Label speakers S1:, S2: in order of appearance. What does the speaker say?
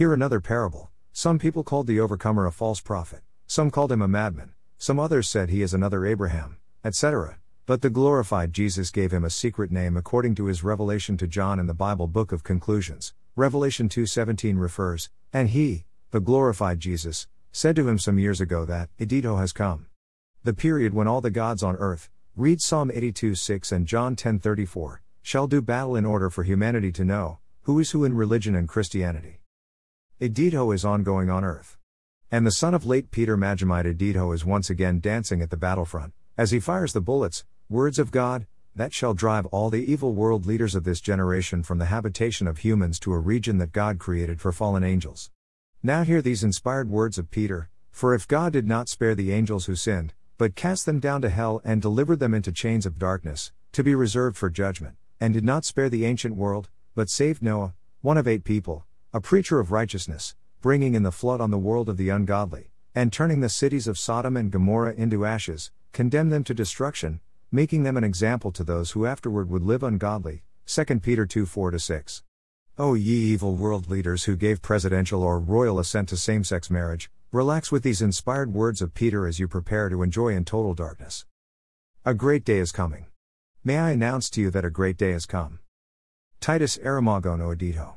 S1: Here another parable. Some people called the overcomer a false prophet, some called him a madman, some others said he is another Abraham, etc. But the glorified Jesus gave him a secret name according to his revelation to John in the Bible book of conclusions. Revelation 2:17 refers, and he, the glorified Jesus, said to him some years ago that Edito has come. The period when all the gods on earth, read Psalm 82:6 and John 10:34, shall do battle in order for humanity to know who is who in religion and Christianity. Edito is ongoing on earth. And the son of late Peter Majamite Edito is once again dancing at the battlefront, as he fires the bullets, words of God, that shall drive all the evil world leaders of this generation from the habitation of humans to a region that God created for fallen angels. Now hear these inspired words of Peter For if God did not spare the angels who sinned, but cast them down to hell and delivered them into chains of darkness, to be reserved for judgment, and did not spare the ancient world, but saved Noah, one of eight people, a preacher of righteousness, bringing in the flood on the world of the ungodly, and turning the cities of Sodom and Gomorrah into ashes, condemned them to destruction, making them an example to those who afterward would live ungodly. 2 Peter 2 4 6. O ye evil world leaders who gave presidential or royal assent to same sex marriage, relax with these inspired words of Peter as you prepare to enjoy in total darkness. A great day is coming. May I announce to you that a great day has come. Titus Aramago no edito.